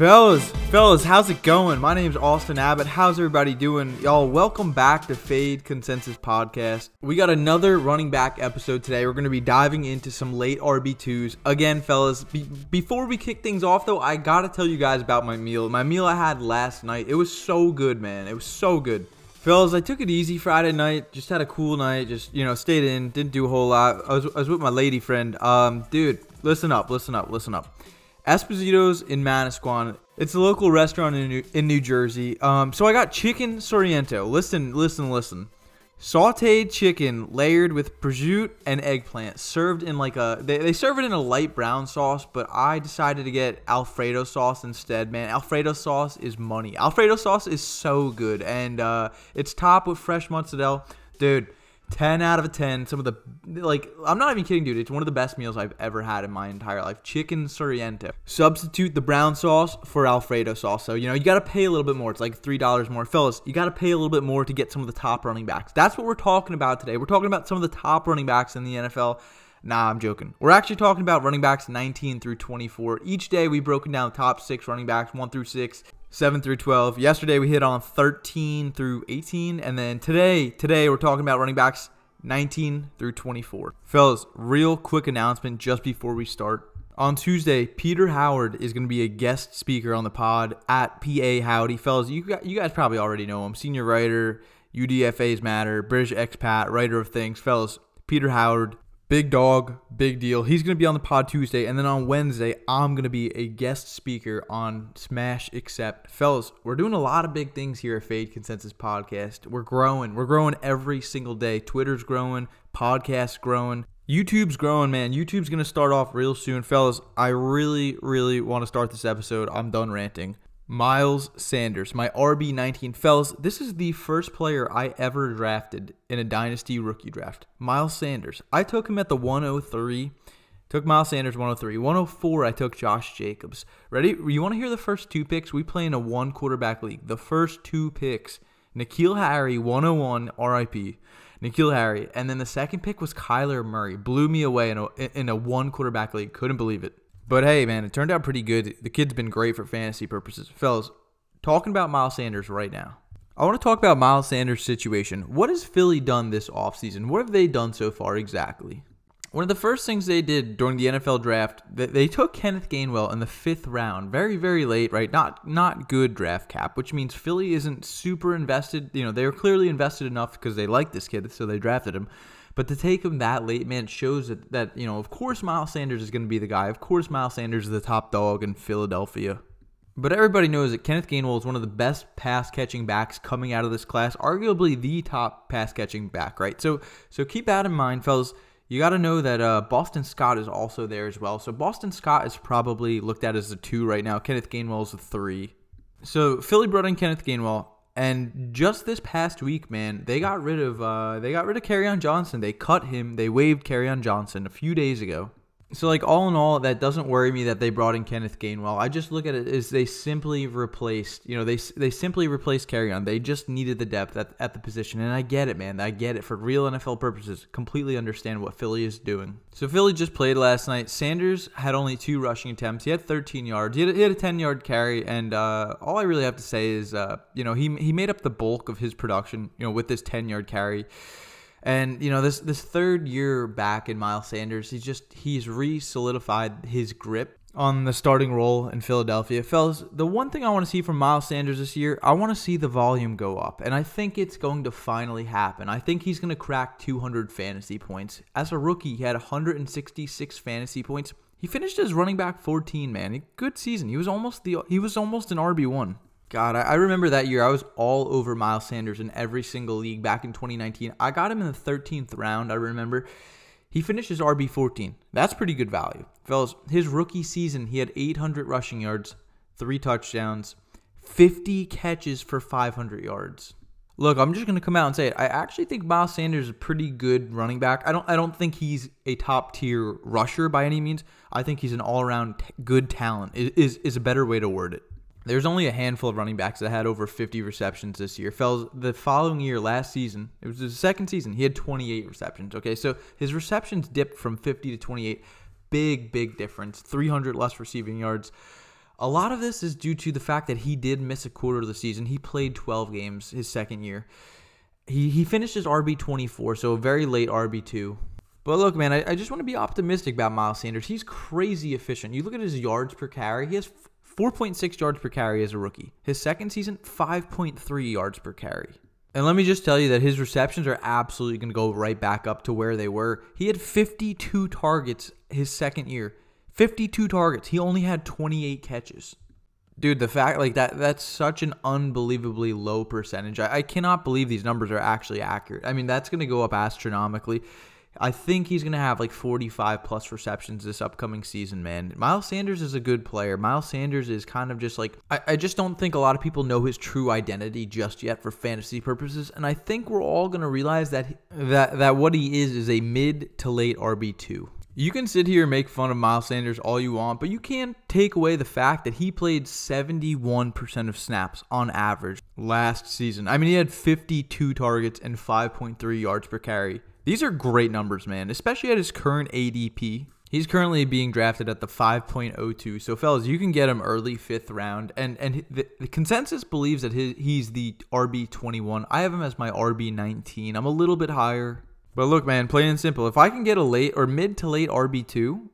Fellas, fellas, how's it going? My name's Austin Abbott. How's everybody doing? Y'all, welcome back to Fade Consensus Podcast. We got another running back episode today. We're going to be diving into some late RB2s. Again, fellas, be- before we kick things off, though, I got to tell you guys about my meal. My meal I had last night. It was so good, man. It was so good. Fellas, I took it easy Friday night. Just had a cool night. Just, you know, stayed in. Didn't do a whole lot. I was, I was with my lady friend. Um, dude, listen up, listen up, listen up. Esposito's in Manasquan. It's a local restaurant in New, in New Jersey. Um, so I got chicken sorrento. Listen, listen, listen. Sauteed chicken layered with prosciutto and eggplant, served in like a. They, they serve it in a light brown sauce, but I decided to get Alfredo sauce instead. Man, Alfredo sauce is money. Alfredo sauce is so good, and uh, it's topped with fresh mozzarella, dude. 10 out of a 10 some of the like i'm not even kidding dude. It's one of the best meals i've ever had in my entire life. Chicken sorrento substitute the brown sauce for alfredo sauce. So you know you got to pay a little bit more. It's like three dollars more. Fellas you got to pay a little bit more to get some of the top running backs. That's what we're talking about today. We're talking about some of the top running backs in the nfl Nah, I'm joking. We're actually talking about running backs 19 through 24. Each day we've broken down the top six running backs, 1 through 6. 7 through 12. Yesterday we hit on 13 through 18 and then today today we're talking about running backs 19 through 24. Fellas, real quick announcement just before we start. On Tuesday, Peter Howard is going to be a guest speaker on the pod at PA Howdy. Fellas, you guys, you guys probably already know him. Senior writer, UDFA's Matter, British expat, writer of things. Fellas, Peter Howard, Big dog, big deal. He's going to be on the pod Tuesday. And then on Wednesday, I'm going to be a guest speaker on Smash Accept. Fellas, we're doing a lot of big things here at Fade Consensus Podcast. We're growing. We're growing every single day. Twitter's growing, podcast's growing. YouTube's growing, man. YouTube's going to start off real soon. Fellas, I really, really want to start this episode. I'm done ranting. Miles Sanders, my RB19. Fellas, this is the first player I ever drafted in a dynasty rookie draft. Miles Sanders. I took him at the 103. Took Miles Sanders 103. 104, I took Josh Jacobs. Ready? You want to hear the first two picks? We play in a one quarterback league. The first two picks N'Keal Harry, 101, RIP. N'Keal Harry. And then the second pick was Kyler Murray. Blew me away in a, in a one quarterback league. Couldn't believe it. But hey, man, it turned out pretty good. The kid's been great for fantasy purposes. Fellas, talking about Miles Sanders right now. I want to talk about Miles Sanders' situation. What has Philly done this offseason? What have they done so far exactly? One of the first things they did during the NFL draft, they took Kenneth Gainwell in the fifth round, very, very late, right? Not not good draft cap, which means Philly isn't super invested. You know, they were clearly invested enough because they like this kid, so they drafted him. But to take him that late, man, shows that, that you know, of course, Miles Sanders is going to be the guy. Of course, Miles Sanders is the top dog in Philadelphia. But everybody knows that Kenneth Gainwell is one of the best pass catching backs coming out of this class, arguably the top pass catching back, right? So, so keep that in mind, fellas. You got to know that uh, Boston Scott is also there as well. So Boston Scott is probably looked at as a two right now. Kenneth Gainwell is a three. So Philly brought in Kenneth Gainwell. And just this past week, man, they got rid of uh, they got rid of Kerryon Johnson. They cut him. They waived Kerryon Johnson a few days ago. So like all in all, that doesn't worry me that they brought in Kenneth Gainwell. I just look at it as they simply replaced, you know, they they simply replaced Kerryon. They just needed the depth at, at the position, and I get it, man. I get it for real NFL purposes. Completely understand what Philly is doing. So Philly just played last night. Sanders had only two rushing attempts. He had 13 yards. He had, he had a 10 yard carry, and uh, all I really have to say is, uh, you know, he he made up the bulk of his production, you know, with this 10 yard carry. And you know this this third year back in Miles Sanders, he's just he's re-solidified his grip on the starting role in Philadelphia. Fellas, the one thing I want to see from Miles Sanders this year, I want to see the volume go up. And I think it's going to finally happen. I think he's going to crack 200 fantasy points. As a rookie, he had 166 fantasy points. He finished as running back 14, man. Good season. He was almost the he was almost an RB1. God, I, remember that year. I was all over Miles Sanders in every single league back in 2019. I got him in the 13th round, I remember. He finished his RB 14. That's pretty good value. Fellas, his rookie season, he had 800 rushing yards, three touchdowns, 50 catches for 500 yards. Look, I'm just gonna come out and say it. I actually think Miles Sanders is a pretty good running back. I don't. I don't think he's a top tier rusher by any means. I think he's an all around t- good talent. Is is a better way to word it. There's only a handful of running backs that had over 50 receptions this year. Fells, the following year, last season, it was his second season, he had 28 receptions. Okay, so his receptions dipped from 50 to 28. Big, big difference. 300 less receiving yards. A lot of this is due to the fact that he did miss a quarter of the season. He played 12 games his second year. He, he finished his RB 24, so a very late RB 2. But look, man, I, I just want to be optimistic about Miles Sanders. He's crazy efficient. You look at his yards per carry, he has 4.6 yards per carry as a rookie. His second season, 5.3 yards per carry. And let me just tell you that his receptions are absolutely going to go right back up to where they were. He had 52 targets his second year. 52 targets. He only had 28 catches. Dude, the fact like that that's such an unbelievably low percentage. I, I cannot believe these numbers are actually accurate. I mean, that's going to go up astronomically. I think he's going to have like 45 plus receptions this upcoming season, man. Miles Sanders is a good player. Miles Sanders is kind of just like, I, I just don't think a lot of people know his true identity just yet for fantasy purposes. And I think we're all going to realize that, that, that what he is is a mid to late RB2. You can sit here and make fun of Miles Sanders all you want, but you can't take away the fact that he played 71% of snaps on average last season. I mean, he had 52 targets and 5.3 yards per carry. These are great numbers, man, especially at his current ADP. He's currently being drafted at the 5.02. So, fellas, you can get him early fifth round. And and the, the consensus believes that his, he's the RB21. I have him as my RB19. I'm a little bit higher. But look, man, plain and simple. If I can get a late or mid to late RB2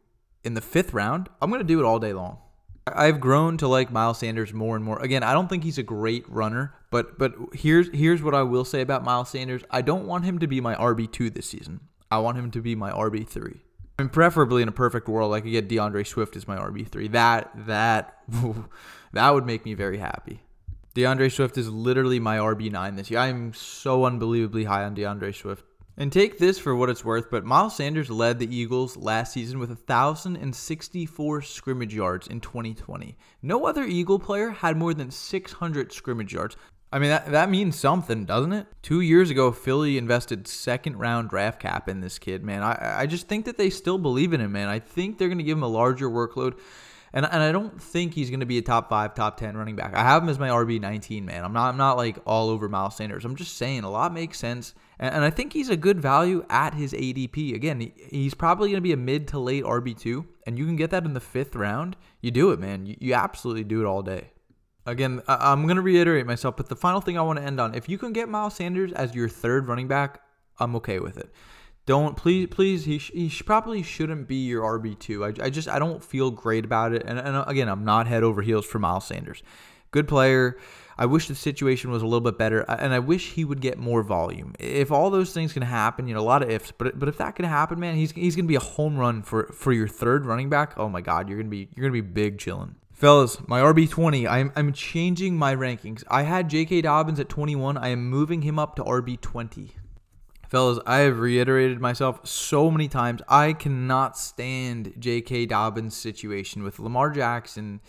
in the fifth round, I'm going to do it all day long. I've grown to like Miles Sanders more and more. Again, I don't think he's a great runner, but but here's here's what I will say about Miles Sanders. I don't want him to be my RB2 this season. I want him to be my RB3. I mean, preferably in a perfect world, I could get D'Andre Swift as my RB3. That that that would make me very happy. D'Andre Swift is literally my RB9 this year. I'm so unbelievably high on D'Andre Swift. And take this for what it's worth, but Miles Sanders led the Eagles last season with 1,064 scrimmage yards in 2020. No other Eagle player had more than 600 scrimmage yards. I mean, that, that means something, doesn't it? Two years ago, Philly invested second round draft cap in this kid, man. I, I just think that they still believe in him, man. I think they're going to give him a larger workload. And, and I don't think he's going to be a top five, top 10 running back. I have him as my RB19, man. I'm not, I'm not like all over Miles Sanders. I'm just saying a lot makes sense. And, and I think he's a good value at his ADP. Again, he, he's probably going to be a mid to late RB2, and you can get that in the fifth round. You do it, man. You, you absolutely do it all day. Again, I, I'm going to reiterate myself, but the final thing I want to end on if you can get Miles Sanders as your third running back, I'm okay with it. Don't please, please. He, sh- he sh- probably shouldn't be your RB two. I, I just I don't feel great about it. And, and uh, again, I'm not head over heels for Miles Sanders. Good player. I wish the situation was a little bit better, and I wish he would get more volume. If all those things can happen, you know, a lot of ifs, but but if that can happen, man, he's he's gonna be a home run for for your third running back. Oh my God, you're gonna be you're gonna be big chilling. Fellas, my RB20, I'm, I'm changing my rankings. I had J.K. Dobbins at 21. I am moving him up to RB20. Fellas, I have reiterated myself so many times. I cannot stand J.K. Dobbins' situation with Lamar Jackson,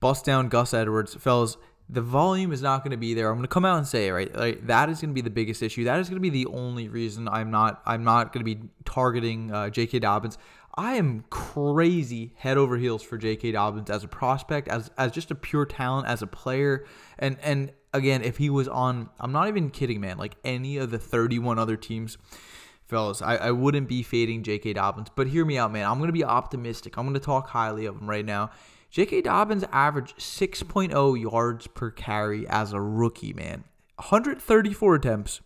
bust down Gus Edwards. Fellas, the volume is not going to be there. I'm going to come out and say, right, like that is going to be the biggest issue. That is going to be the only reason I'm not I'm not going to be targeting uh, J.K. Dobbins. I am crazy head over heels for J.K. Dobbins as a prospect, as as just a pure talent, as a player, and and again, if he was on, I'm not even kidding, man. Like any of the 31 other teams, fellas, I, I wouldn't be fading J.K. Dobbins. But hear me out, man. I'm gonna be optimistic. I'm gonna talk highly of him right now. J.K. Dobbins averaged 6.0 yards per carry as a rookie, man. 134 attempts,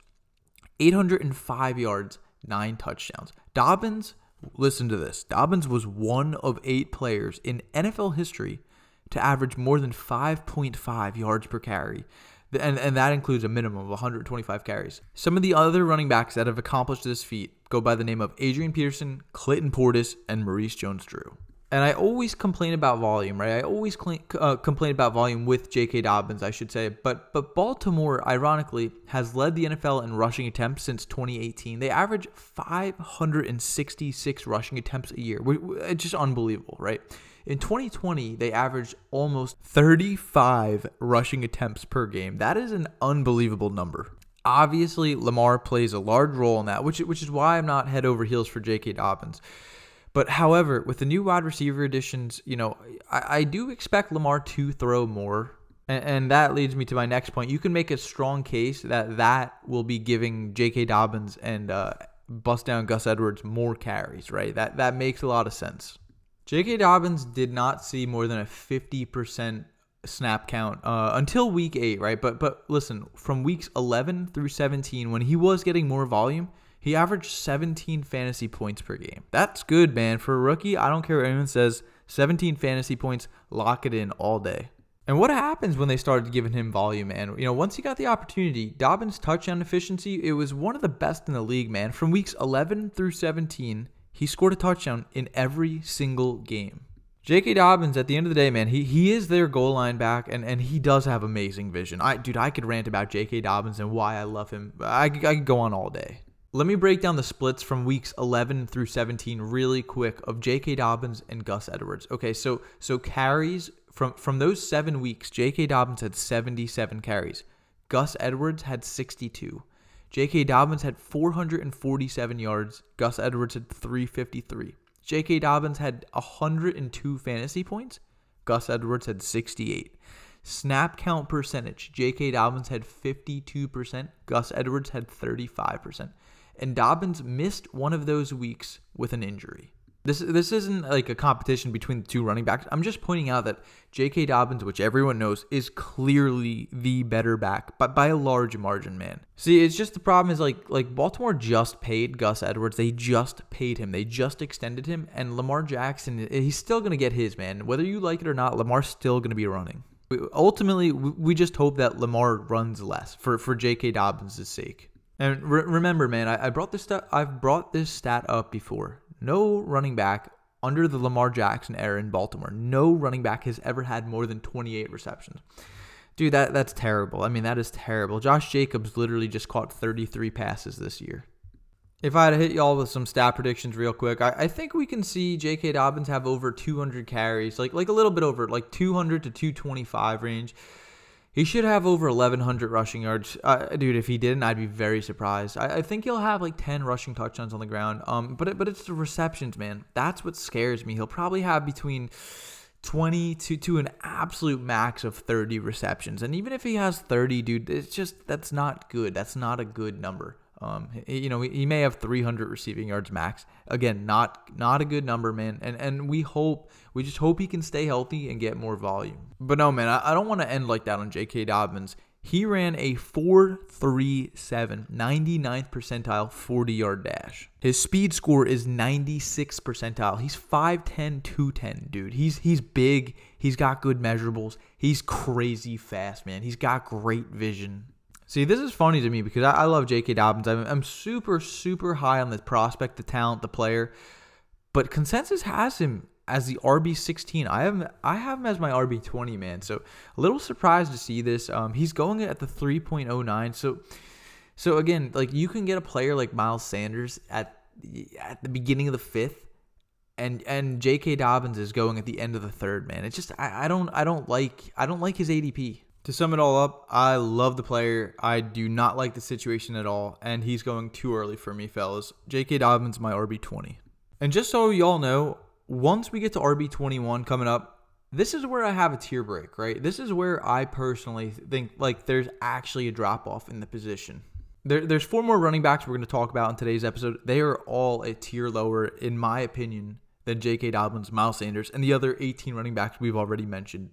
805 yards, nine touchdowns. Dobbins, listen to this. Dobbins was one of eight players in NFL history to average more than 5.5 yards per carry. And, and that includes a minimum of 125 carries. Some of the other running backs that have accomplished this feat go by the name of Adrian Peterson, Clinton Portis, and Maurice Jones Drew and I always complain about volume, right? I always clean, uh, complain about volume with J.K. Dobbins, I should say. But but Baltimore, ironically, has led the NFL in rushing attempts since 2018. They average 566 rushing attempts a year. It's just unbelievable, right? In 2020, they averaged almost 35 rushing attempts per game. That is an unbelievable number. Obviously, Lamar plays a large role in that, which which is why I'm not head over heels for J.K. Dobbins. But however, with the new wide receiver additions, you know, I, I do expect Lamar to throw more. And, and, that leads me to my next point. You can make a strong case that that will be giving J.K. Dobbins and uh, bust down Gus Edwards more carries, right? That that makes a lot of sense. J.K. Dobbins did not see more than a 50% snap count uh, until week eight, right? But but listen, from weeks 11 through 17, when he was getting more volume, he averaged 17 fantasy points per game. That's good, man. For a rookie, I don't care what anyone says. 17 fantasy points, lock it in all day. And what happens when they started giving him volume, man? You know, once he got the opportunity, Dobbins' touchdown efficiency, it was one of the best in the league, man. From weeks 11 through 17, he scored a touchdown in every single game. J.K. Dobbins, at the end of the day, man, he he is their goal line back, and, and he does have amazing vision. I dude, I could rant about J.K. Dobbins and why I love him. I, I could go on all day. Let me break down the splits from weeks 11 through 17 really quick of J.K. Dobbins and Gus Edwards. Okay, so so carries from from those seven weeks, J.K. Dobbins had 77 carries. Gus Edwards had 62. J.K. Dobbins had 447 yards. Gus Edwards had 353. J.K. Dobbins had 102 fantasy points. Gus Edwards had 68. Snap count percentage. J.K. Dobbins had 52%. Gus Edwards had 35%. And Dobbins missed one of those weeks with an injury. This this isn't like a competition between the two running backs. I'm just pointing out that J.K. Dobbins, which everyone knows, is clearly the better back, but by a large margin, man. See, it's just the problem is like like Baltimore just paid Gus Edwards. They just paid him. They just extended him, and Lamar Jackson, he's still gonna get his man. Whether you like it or not, Lamar's still gonna be running. Ultimately, we just hope that Lamar runs less for for J.K. Dobbins' sake. And re- remember, man, I, I brought this stat. I've brought this stat up before. No running back under the Lamar Jackson era in Baltimore. No running back has ever had more than 28 receptions. Dude, that that's terrible. I mean, that is terrible. Josh Jacobs literally just caught 33 passes this year. If I had to hit y'all with some stat predictions real quick, I, I think we can see J.K. Dobbins have over 200 carries, like like a little bit over, like 200 to 225 range. He should have over 1,100 rushing yards. Uh, dude, if he didn't, I'd be very surprised. I, I, think he'll have like 10 rushing touchdowns on the ground. Um, but, it, but it's the receptions, man. That's what scares me. He'll probably have between 20 to, to an absolute max of 30 receptions. And even if he has 30, dude, it's just, that's not good. That's not a good number. Um, you know, he may have 300 receiving yards max. Again, not not a good number, man. And and we hope we just hope he can stay healthy and get more volume. But no, man, I, I don't want to end like that on J.K. Dobbins. He ran a 4.37, 99th percentile 40 yard dash. His speed score is 96th percentile. He's 5'10, 210, dude. He's he's big. He's got good measurables. He's crazy fast, man. He's got great vision. See, this is funny to me because I, I love J.K. Dobbins. I'm, I'm, super, super high on the prospect, the talent, the player, but consensus has him as the RB 16. I have I have him as my RB 20, man. So a little surprised to see this. Um, he's going at the 3.09. So so again, like you can get a player like Miles Sanders at at the beginning of the fifth, and and J.K. Dobbins is going at the end of the third. Man, it's just I, I don't I don't like I don't like his ADP. To sum it all up, I love the player. I do not like the situation at all, and he's going too early for me, fellas. J.K. Dobbins, my RB20. And just so y'all know, once we get to RB21 coming up, this is where I have a tier break, right? This is where I personally think like there's actually a drop off in the position. There, there's four more running backs we're going to talk about in today's episode. They are all a tier lower, in my opinion, than J.K. Dobbins, Miles Sanders, and the other 18 running backs we've already mentioned.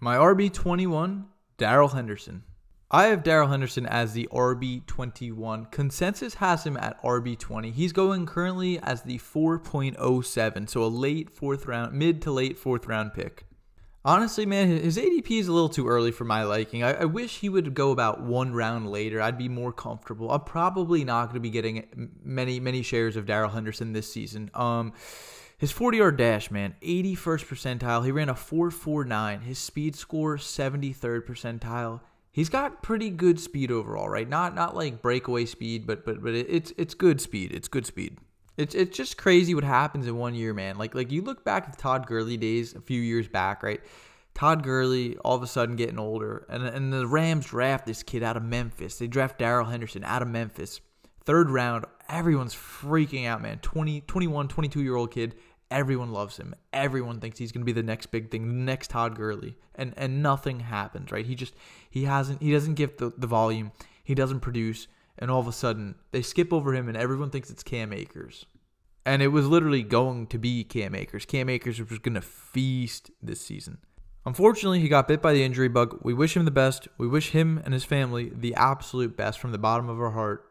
My RB21 Darrell Henderson. I have Darrell Henderson as the RB21. Consensus has him at RB20. He's going currently as the 4.07, so a late fourth round, mid to late fourth round pick. Honestly, man, his ADP is a little too early for my liking. I, I wish he would go about one round later. I'd be more comfortable. I'm probably not going to be getting many, many shares of Darrell Henderson this season. Um, his 40 yard dash, man, 81st percentile. He ran a 4.49. His speed score, 73rd percentile. He's got pretty good speed overall, right? Not not like breakaway speed, but but but it's it's good speed. It's good speed. It's it's just crazy what happens in one year, man. Like like you look back at Todd Gurley days a few years back, right? Todd Gurley all of a sudden getting older, and and the Rams draft this kid out of Memphis. They draft Darrell Henderson out of Memphis, third round. Everyone's freaking out, man. 20, 21, 22 year old kid Everyone loves him. Everyone thinks he's going to be the next big thing, the next Todd Gurley. And and nothing happens, right? He just he hasn't he doesn't give the, the volume. He doesn't produce and all of a sudden they skip over him and everyone thinks it's Cam Akers. And it was literally going to be Cam Akers. Cam Akers was going to feast this season. Unfortunately, he got bit by the injury bug. We wish him the best. We wish him and his family the absolute best from the bottom of our heart.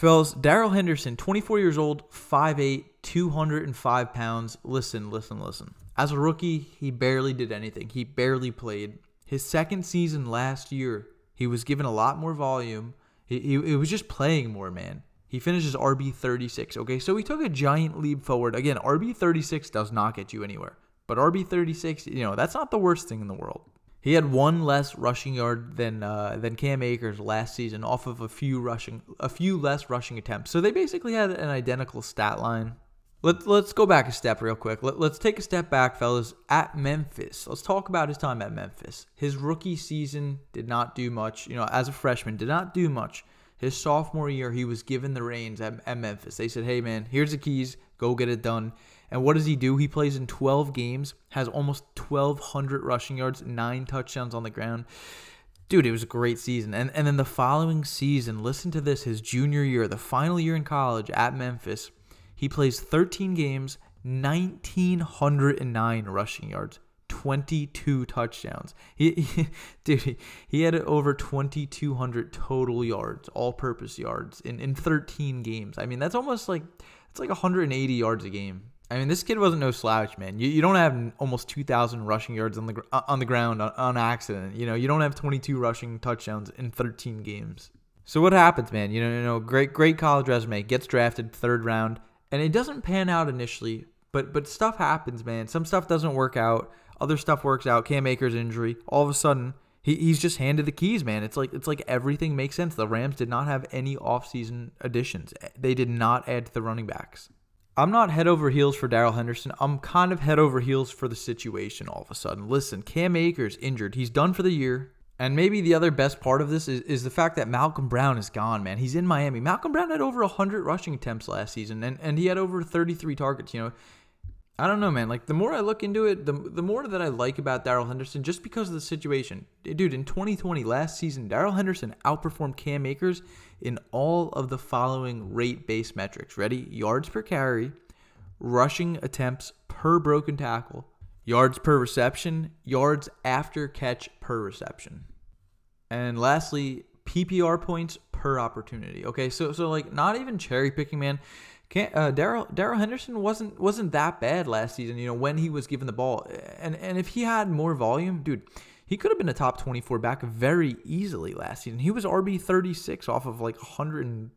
Fellas, Darrell Henderson, 24 years old, 5'8, 205 pounds. Listen, listen, listen. As a rookie, he barely did anything. He barely played. His second season last year, he was given a lot more volume. He, he, he was just playing more, man. He finishes RB 36. Okay, so he took a giant leap forward. Again, RB 36 does not get you anywhere. But RB 36, you know, that's not the worst thing in the world. He had one less rushing yard than uh, than Cam Akers last season, off of a few rushing, a few less rushing attempts. So they basically had an identical stat line. Let, let's go back a step real quick. Let, let's take a step back, fellas. At Memphis, let's talk about his time at Memphis. His rookie season did not do much. You know, as a freshman, did not do much. His sophomore year, he was given the reins at, at Memphis. They said, "Hey, man, here's the keys. Go get it done." And what does he do? He plays in 12 games, has almost 1,200 rushing yards, nine touchdowns on the ground. Dude, it was a great season. And, and then the following season, listen to this his junior year, the final year in college at Memphis, he plays 13 games, 1,909 rushing yards. 22 touchdowns. He, he dude, he, he, had over 2200 total yards, all-purpose yards in in 13 games. I mean, that's almost like it's like 180 yards a game. I mean, this kid wasn't no slouch, man. You, you don't have almost 2,000 rushing yards on the uh, on the ground on, on accident. You know, you don't have 22 rushing touchdowns in 13 games. So what happens, man? You know, you know, great great college resume, gets drafted third round, and it doesn't pan out initially, but but stuff happens, man. Some stuff doesn't work out, other stuff works out. Cam Akers injury, all of a sudden he, he's just handed the keys, man. It's like it's like everything makes sense. The Rams did not have any offseason additions. They did not add to the running backs. I'm not head over heels for Darrell Henderson. I'm kind of head over heels for the situation all of a sudden. Listen, Cam Akers injured. He's done for the year. And maybe the other best part of this is, is the fact that Malcolm Brown is gone, man. He's in Miami. Malcolm Brown had over 100 rushing attempts last season, and, and he had over 33 targets. You know, I don't know, man. Like the more I look into it, the the more that I like about Darrell Henderson, just because of the situation. Dude, in 2020, last season, Darrell Henderson outperformed Cam Akers in all of the following rate-based metrics. Ready? Yards per carry, rushing attempts per broken tackle, yards per reception, yards after catch per reception, and lastly, PPR points per opportunity. Okay, so so like not even cherry picking, man. Can't, uh, Darrell Darrell Henderson wasn't wasn't that bad last season. You know when he was given the ball, and and if he had more volume, dude, he could have been a top twenty four back very easily last season. He was RB thirty six off of like hundred and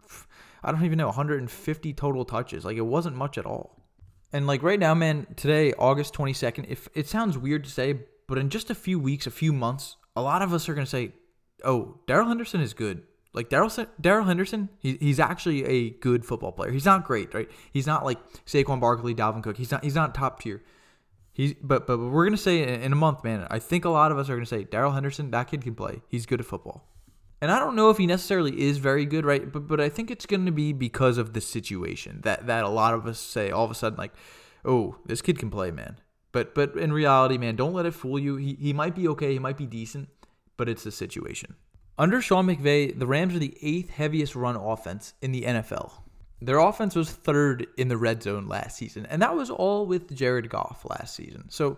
I don't even know 150 total touches. Like it wasn't much at all. And like right now, man, today August twenty second. If it sounds weird to say, but in just a few weeks, a few months, a lot of us are gonna say, "Oh, Darrell Henderson is good." Like Daryl Darrell Henderson, he, he's actually a good football player. He's not great, right? He's not like Saquon Barkley, Dalvin Cook. He's not he's not top tier. He's but but we're gonna say in a month, man. I think a lot of us are gonna say Darrell Henderson, that kid can play. He's good at football. And I don't know if he necessarily is very good, right? But but I think it's gonna be because of the situation that that a lot of us say all of a sudden like, oh, this kid can play, man. But but in reality, man, don't let it fool you. He he might be okay, he might be decent, but it's the situation. Under Sean McVay, the Rams are the eighth heaviest run offense in the NFL. Their offense was third in the red zone last season, and that was all with Jared Goff last season. So,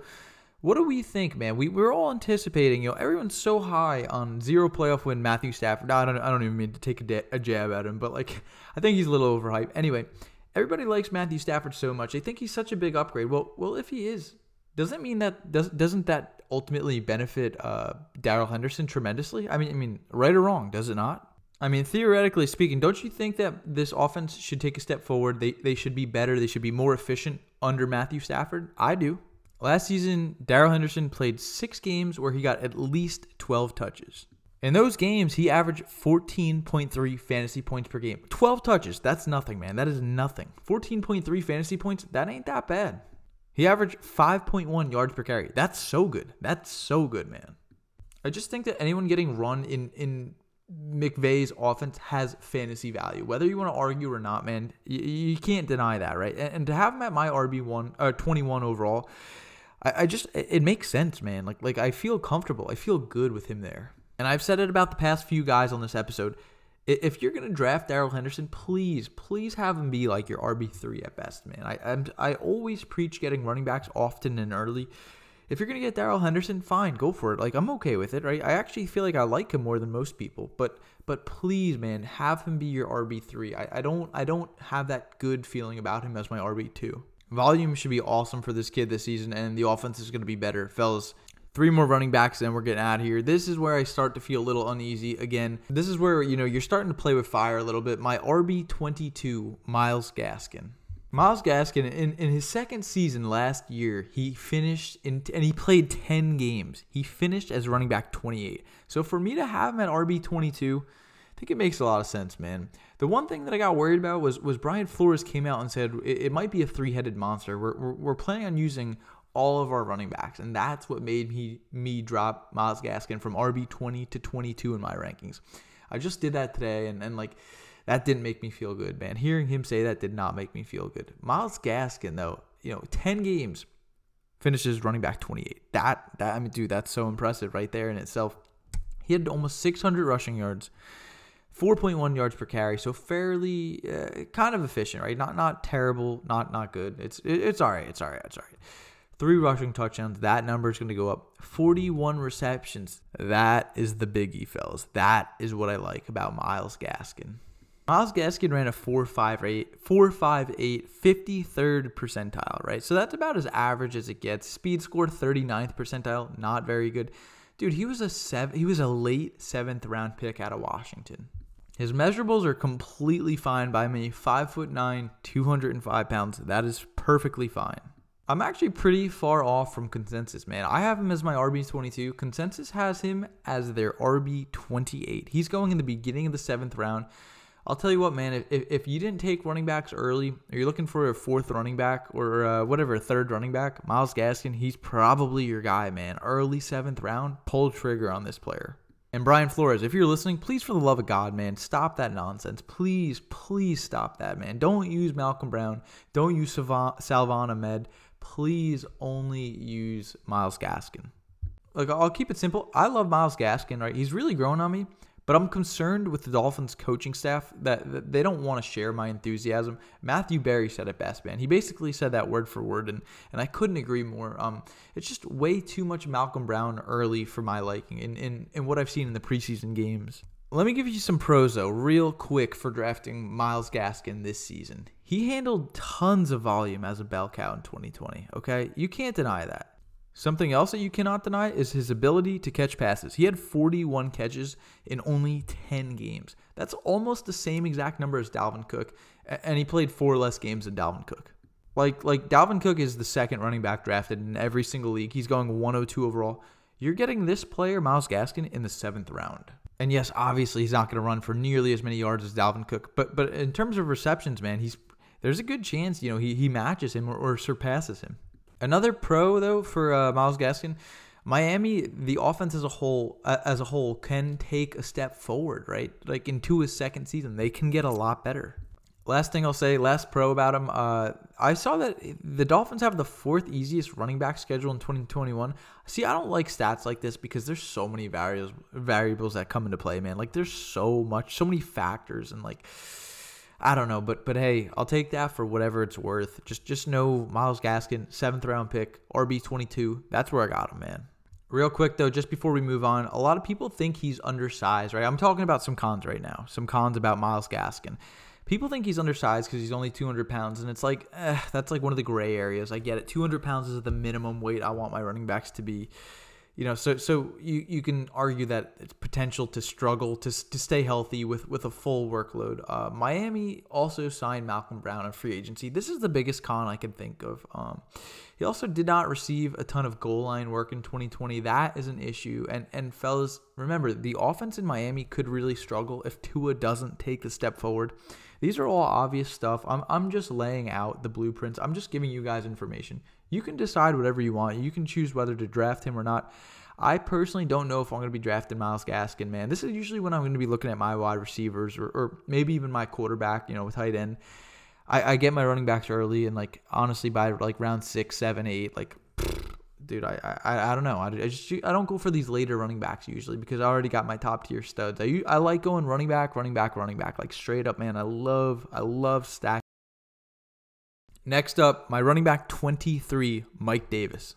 what do we think, man? We we're all anticipating. You know, everyone's so high on zero playoff win Matthew Stafford. I don't I don't even mean to take a, da- a jab at him, but like I think he's a little overhyped. Anyway, everybody likes Matthew Stafford so much. They think he's such a big upgrade. Well, well, if he is, doesn't mean that does doesn't that ultimately benefit uh, Darrell Henderson tremendously? I mean, I mean, right or wrong, does it not? I mean, theoretically speaking, don't you think that this offense should take a step forward? They they should be better. They should be more efficient under Matthew Stafford. I do. Last season, Darrell Henderson played six games where he got at least 12 touches. In those games, he averaged 14.3 fantasy points per game. 12 touches, that's nothing, man. That is nothing. 14.3 fantasy points, that ain't that bad. He averaged 5.1 yards per carry. That's so good. That's so good, man. I just think that anyone getting run in in McVay's offense has fantasy value. Whether you want to argue or not, man, you, you can't deny that, right? And, and, to have him at my RB one, uh, 21 overall, I, I just it, it makes sense, man. Like like I feel comfortable. I feel good with him there. And I've said it about the past few guys on this episode. if you're gonna draft Darrell Henderson, please, please have him be like your RB three at best, man. I I'm, I always preach getting running backs often and early. If you're gonna get Darrell Henderson, fine, go for it. Like I'm okay with it, right? I actually feel like I like him more than most people, but but please, man, have him be your RB three. I, I don't I don't have that good feeling about him as my RB two. Volume should be awesome for this kid this season, and the offense is going to be better. Fellas, Three more running backs, and we're getting out of here. This is where I start to feel a little uneasy again. This is where, you know, you're starting to play with fire a little bit. My RB22, Myles Gaskin. Myles Gaskin, in, in his second season last year, he finished in, and he played 10 games. He finished as running back 28. So for me to have him at RB22, I think it makes a lot of sense, man. The one thing that I got worried about was was Brian Flores came out and said it, it might be a three headed monster. We're, we're, we're, planning on using all of our running backs. And that's what made me me drop Myles Gaskin from RB 20 to 22 in my rankings. I just did that today and, and like that didn't make me feel good, man. Hearing him say that did not make me feel good. Myles Gaskin, though, you know, 10 games finishes running back 28. That that I mean, dude, that's so impressive right there in itself. He had almost 600 rushing yards, 4.1 yards per carry, so fairly uh, kind of efficient, right? Not not terrible, not not good. It's it, it's all right. It's all right. It's all right three rushing touchdowns. That number is going to go up. 41 receptions. That is the biggie, fellas. That is what I like about Myles Gaskin. Myles Gaskin ran a 4.58, 4.58, 53rd percentile, right? So that's about as average as it gets. Speed score 39th percentile, not very good. Dude, he was a seven, he was a late seventh round pick out of Washington. His measurables are completely fine by me. Five foot nine, 205 pounds. That is perfectly fine. I'm actually pretty far off from consensus, man. I have him as my RB22. Consensus has him as their RB28. He's going in the beginning of the seventh round. I'll tell you what, man. If, if you didn't take running backs early, or you're looking for a fourth running back or uh, whatever, a third running back, Myles Gaskin, he's probably your guy, man. Early seventh round, pull trigger on this player. And Brian Flores, if you're listening, please, for the love of God, man, stop that nonsense. Please, please stop that, man. Don't use Malcolm Brown. Don't use Salvon Ahmed please only use Myles Gaskin. Like I'll keep it simple. I love Myles Gaskin, right? He's really grown on me, but I'm concerned with the Dolphins coaching staff that, that they don't want to share my enthusiasm. Matthew Berry said it best, man. He basically said that word for word, and and I couldn't agree more. Um, it's just way too much Malcolm Brown early for my liking, in in, in what I've seen in the preseason games. Let me give you some pros though, real quick for drafting Myles Gaskin this season. He handled tons of volume as a bell cow in 2020, okay? You can't deny that. Something else that you cannot deny is his ability to catch passes. He had 41 catches in only 10 games. That's almost the same exact number as Dalvin Cook, and he played four less games than Dalvin Cook. Like like Dalvin Cook is the second running back drafted in every single league. He's going 102 overall. You're getting this player, Myles Gaskin, in the seventh round. And yes, obviously he's not going to run for nearly as many yards as Dalvin Cook, but but in terms of receptions, man, he's there's a good chance you know he he matches him or, or surpasses him. Another pro though for uh, Myles Gaskin, Miami, the offense as a whole uh, as a whole can take a step forward, right? Like into his second season, they can get a lot better. Last thing I'll say, last pro about him. Uh, I saw that the Dolphins have the fourth easiest running back schedule in 2021. See, I don't like stats like this because there's so many variables variables that come into play, man. Like there's so much, so many factors, and like I don't know, but but hey, I'll take that for whatever it's worth. Just just know Myles Gaskin, seventh round pick, RB 22. That's where I got him, man. Real quick though, just before we move on, a lot of people think he's undersized, right? I'm talking about some cons right now. Some cons about Myles Gaskin people think he's undersized because he's only 200 pounds, and it's like eh, that's like one of the gray areas. I get it. 200 pounds is the minimum weight I want my running backs to be. You know, so so you, you can argue that it's potential to struggle to, to stay healthy with with a full workload. Uh, Miami also signed Malcolm Brown in free agency. This is the biggest con I can think of. Um, he also did not receive a ton of goal line work in 2020. That is an issue. And and fellas, remember the offense in Miami could really struggle if Tua doesn't take the step forward. These are all obvious stuff. I'm, I'm just laying out the blueprints. I'm just giving you guys information. You can decide whatever you want. You can choose whether to draft him or not. I personally don't know if I'm going to be drafting Myles Gaskin, man. This is usually when I'm going to be looking at my wide receivers or, or maybe even my quarterback, you know, with tight end. I, I get my running backs early and, like, honestly, by like round six, seven, eight, like, dude, I, I I don't know. I, I just I don't go for these later running backs usually because I already got my top tier studs. I I like going running back, running back, running back, like straight up, man. I love I love stack. Next up, my running back 23, Mike Davis.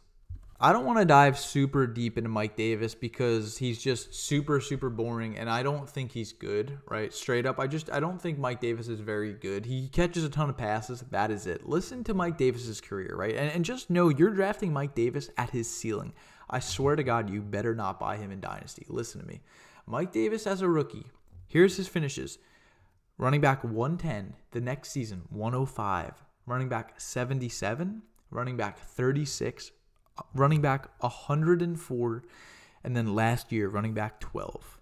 I don't want to dive super deep into Mike Davis because he's just super super boring and I don't think he's good, right? Straight up, I just I don't think Mike Davis is very good. He catches a ton of passes, that is it. Listen to Mike Davis's career, right? And, and just know you're drafting Mike Davis at his ceiling. I swear to God, you better not buy him in Dynasty. Listen to me. Mike Davis as a rookie, here's his finishes. Running back 110, the next season 105, running back 77, running back 36, running back 104, and then last year, running back 12.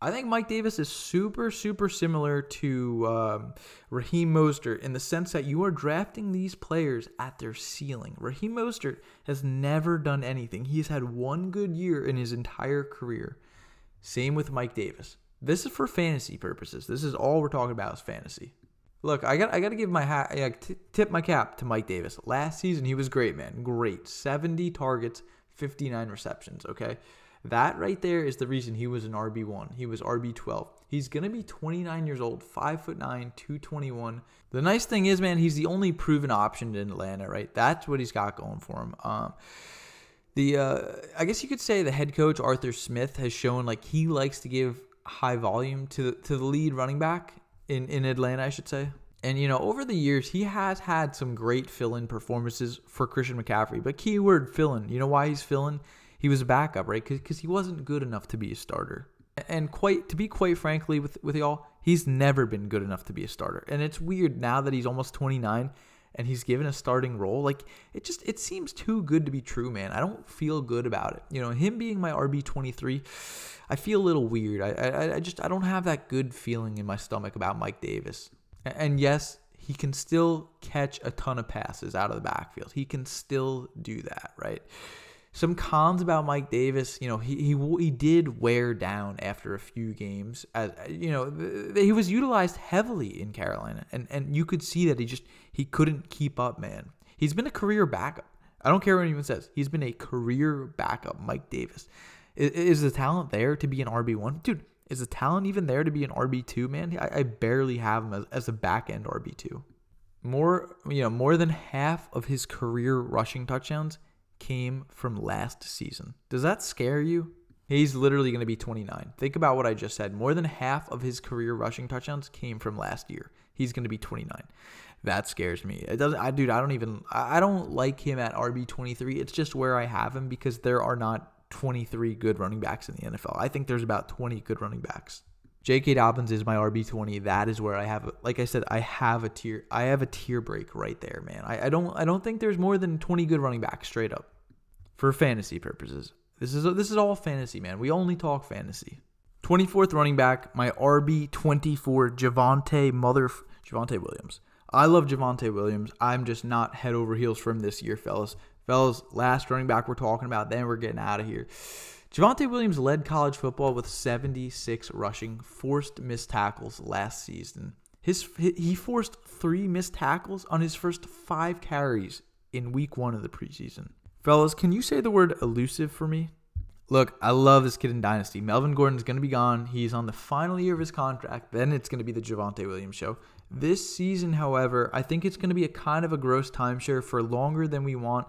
I think Mike Davis is super, super similar to um, Raheem Mostert in the sense that you are drafting these players at their ceiling. Raheem Mostert has never done anything. He's had one good year in his entire career. Same with Mike Davis. This is for fantasy purposes. This is all we're talking about is fantasy. Look, I got I got to give my hat, tip my cap to Mike Davis. Last season he was great, man. Great. 70 targets, 59 receptions, okay? That right there is the reason he was an RB1. He was RB12. He's going to be 29 years old, 5 foot 9, 221. The nice thing is, man, he's the only proven option in Atlanta, right? That's what he's got going for him. Um the uh, I guess you could say the head coach Arthur Smith has shown like he likes to give high volume to to the lead running back in in Atlanta, I should say. And you know, over the years, he has had some great fill-in performances for Christian McCaffrey. But keyword fill-in. You know why he's fill-in? He was a backup, right? Because he wasn't good enough to be a starter. And quite to be quite frankly with with y'all, he's never been good enough to be a starter. And it's weird now that he's almost 29 and he's given a starting role. Like it just it seems too good to be true, man. I don't feel good about it. You know, him being my RB 23, I feel a little weird. I, I I just I don't have that good feeling in my stomach about Mike Davis. And yes, he can still catch a ton of passes out of the backfield. He can still do that, right? Some cons about Mike Davis, you know, he he he did wear down after a few games. As you know, he was utilized heavily in Carolina, and and you could see that he just he couldn't keep up, man. He's been a career backup. I don't care what anyone says. He's been a career backup, Mike Davis. Is, is the talent there to be an RB one, dude? Is the talent even there to be an RB two, man? I, I barely have him as, as a back end RB two. More, you know, more than half of his career rushing touchdowns came from last season. Does that scare you? He's literally going to be 29. Think about what I just said. More than half of his career rushing touchdowns came from last year. He's going to be 29. That scares me. It doesn't. I dude. I don't even. I don't like him at RB 23. It's just where I have him because there are not 23 good running backs in the NFL. I think there's about 20 good running backs. J.K. Dobbins is my RB20. That is where I have, like I said, I have a tier. I have a tier break right there, man. I, I don't, I don't think there's more than 20 good running backs straight up, for fantasy purposes. This is this is all fantasy, man. We only talk fantasy. 24th running back, my RB24, Javonte Mother Javonte Williams. I love Javonte Williams. I'm just not head over heels for him this year, fellas. Fellas, last running back we're talking about, then we're getting out of here. Javonte Williams led college football with 76 rushing, forced missed tackles last season. His he forced three missed tackles on his first five carries in week one of the preseason. Fellas, can you say the word elusive for me? Look, I love this kid in Dynasty. Melvin Gordon's going to be gone. He's on the final year of his contract. Then it's going to be the Javonte Williams show. This season, however, I think it's going to be a kind of a gross timeshare for longer than we want.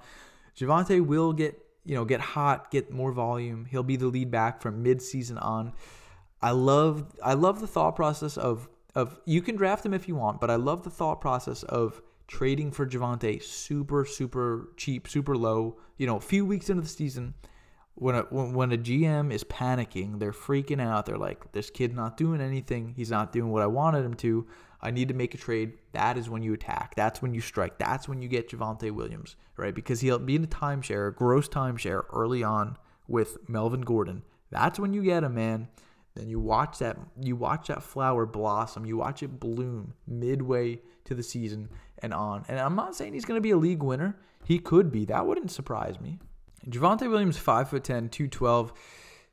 Javonte will get you know, get hot, get more volume. He'll be the lead back from mid-season on. I love I love the thought process of of you can draft him if you want, but I love the thought process of trading for Javonte super super cheap, super low. You know, a few weeks into the season, when a when, when a GM is panicking, they're freaking out. They're like, "This kid's not doing anything. He's not doing what I wanted him to. I need to make a trade." That is when you attack. That's when you strike. That's when you get Javonte Williams, right? Because he'll be in a timeshare, gross timeshare early on with Melvin Gordon. That's when you get him, man. Then you watch that you watch that flower blossom. You watch it bloom midway to the season and on. And I'm not saying he's going to be a league winner. He could be. That wouldn't surprise me. Javonte Williams, five 5'10, 212.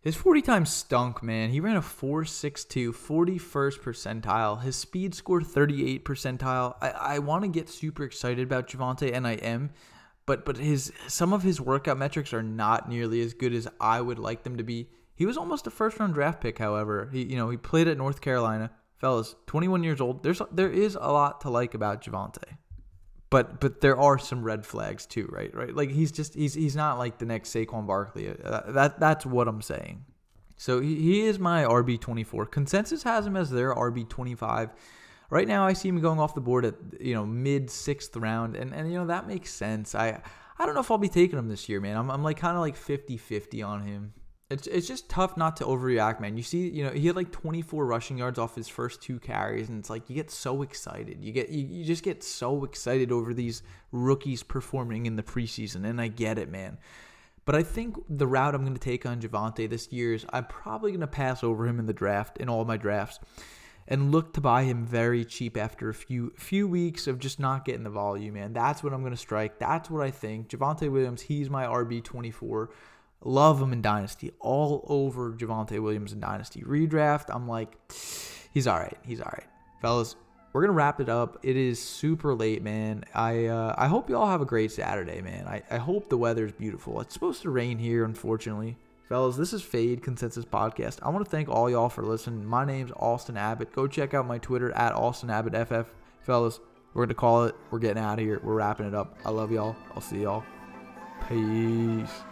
His 40 times stunk, man. He ran a 4.62, 41st percentile. His speed score 38 percentile. I, I want to get super excited about Javonte, and I am. but but his some of his workout metrics are not nearly as good as I would like them to be. He was almost a first round draft pick, however. He you know, he played at North Carolina. Fellas, 21 years old. There's there is a lot to like about Javonte. But but there are some red flags too, right? Right? Like he's just he's he's not like the next Saquon Barkley. Uh, that that's what I'm saying. So he, he is my RB24. Consensus has him as their RB25. Right now, I see him going off the board at you know mid sixth round, and and you know that makes sense. I I don't know if I'll be taking him this year, man. I'm I'm like kind of like 50-50 on him. It's it's just tough not to overreact, man. You see, you know, he had like 24 rushing yards off his first two carries, and it's like you get so excited. You get you, you just get so excited over these rookies performing in the preseason, and I get it, man. But I think the route I'm going to take on Javonte this year is I'm probably going to pass over him in the draft in all my drafts and look to buy him very cheap after a few few weeks of just not getting the volume, man. That's what I'm going to strike. That's what I think. Javonte Williams, he's my RB24. Love him in Dynasty. All over Javonte Williams in Dynasty. Redraft, I'm like, he's all right. He's all right. Fellas, we're gonna wrap it up. It is super late, man. I uh, I hope you all have a great Saturday, man. I, I hope the weather's beautiful. It's supposed to rain here, unfortunately. Fellas, this is Fade Consensus Podcast. I want to thank all y'all for listening. My name's Austin Abbott. Go check out my Twitter at Austin Abbott FF. Fellas, we're gonna call it. We're getting out of here. We're wrapping it up. I love y'all. I'll see y'all. Peace.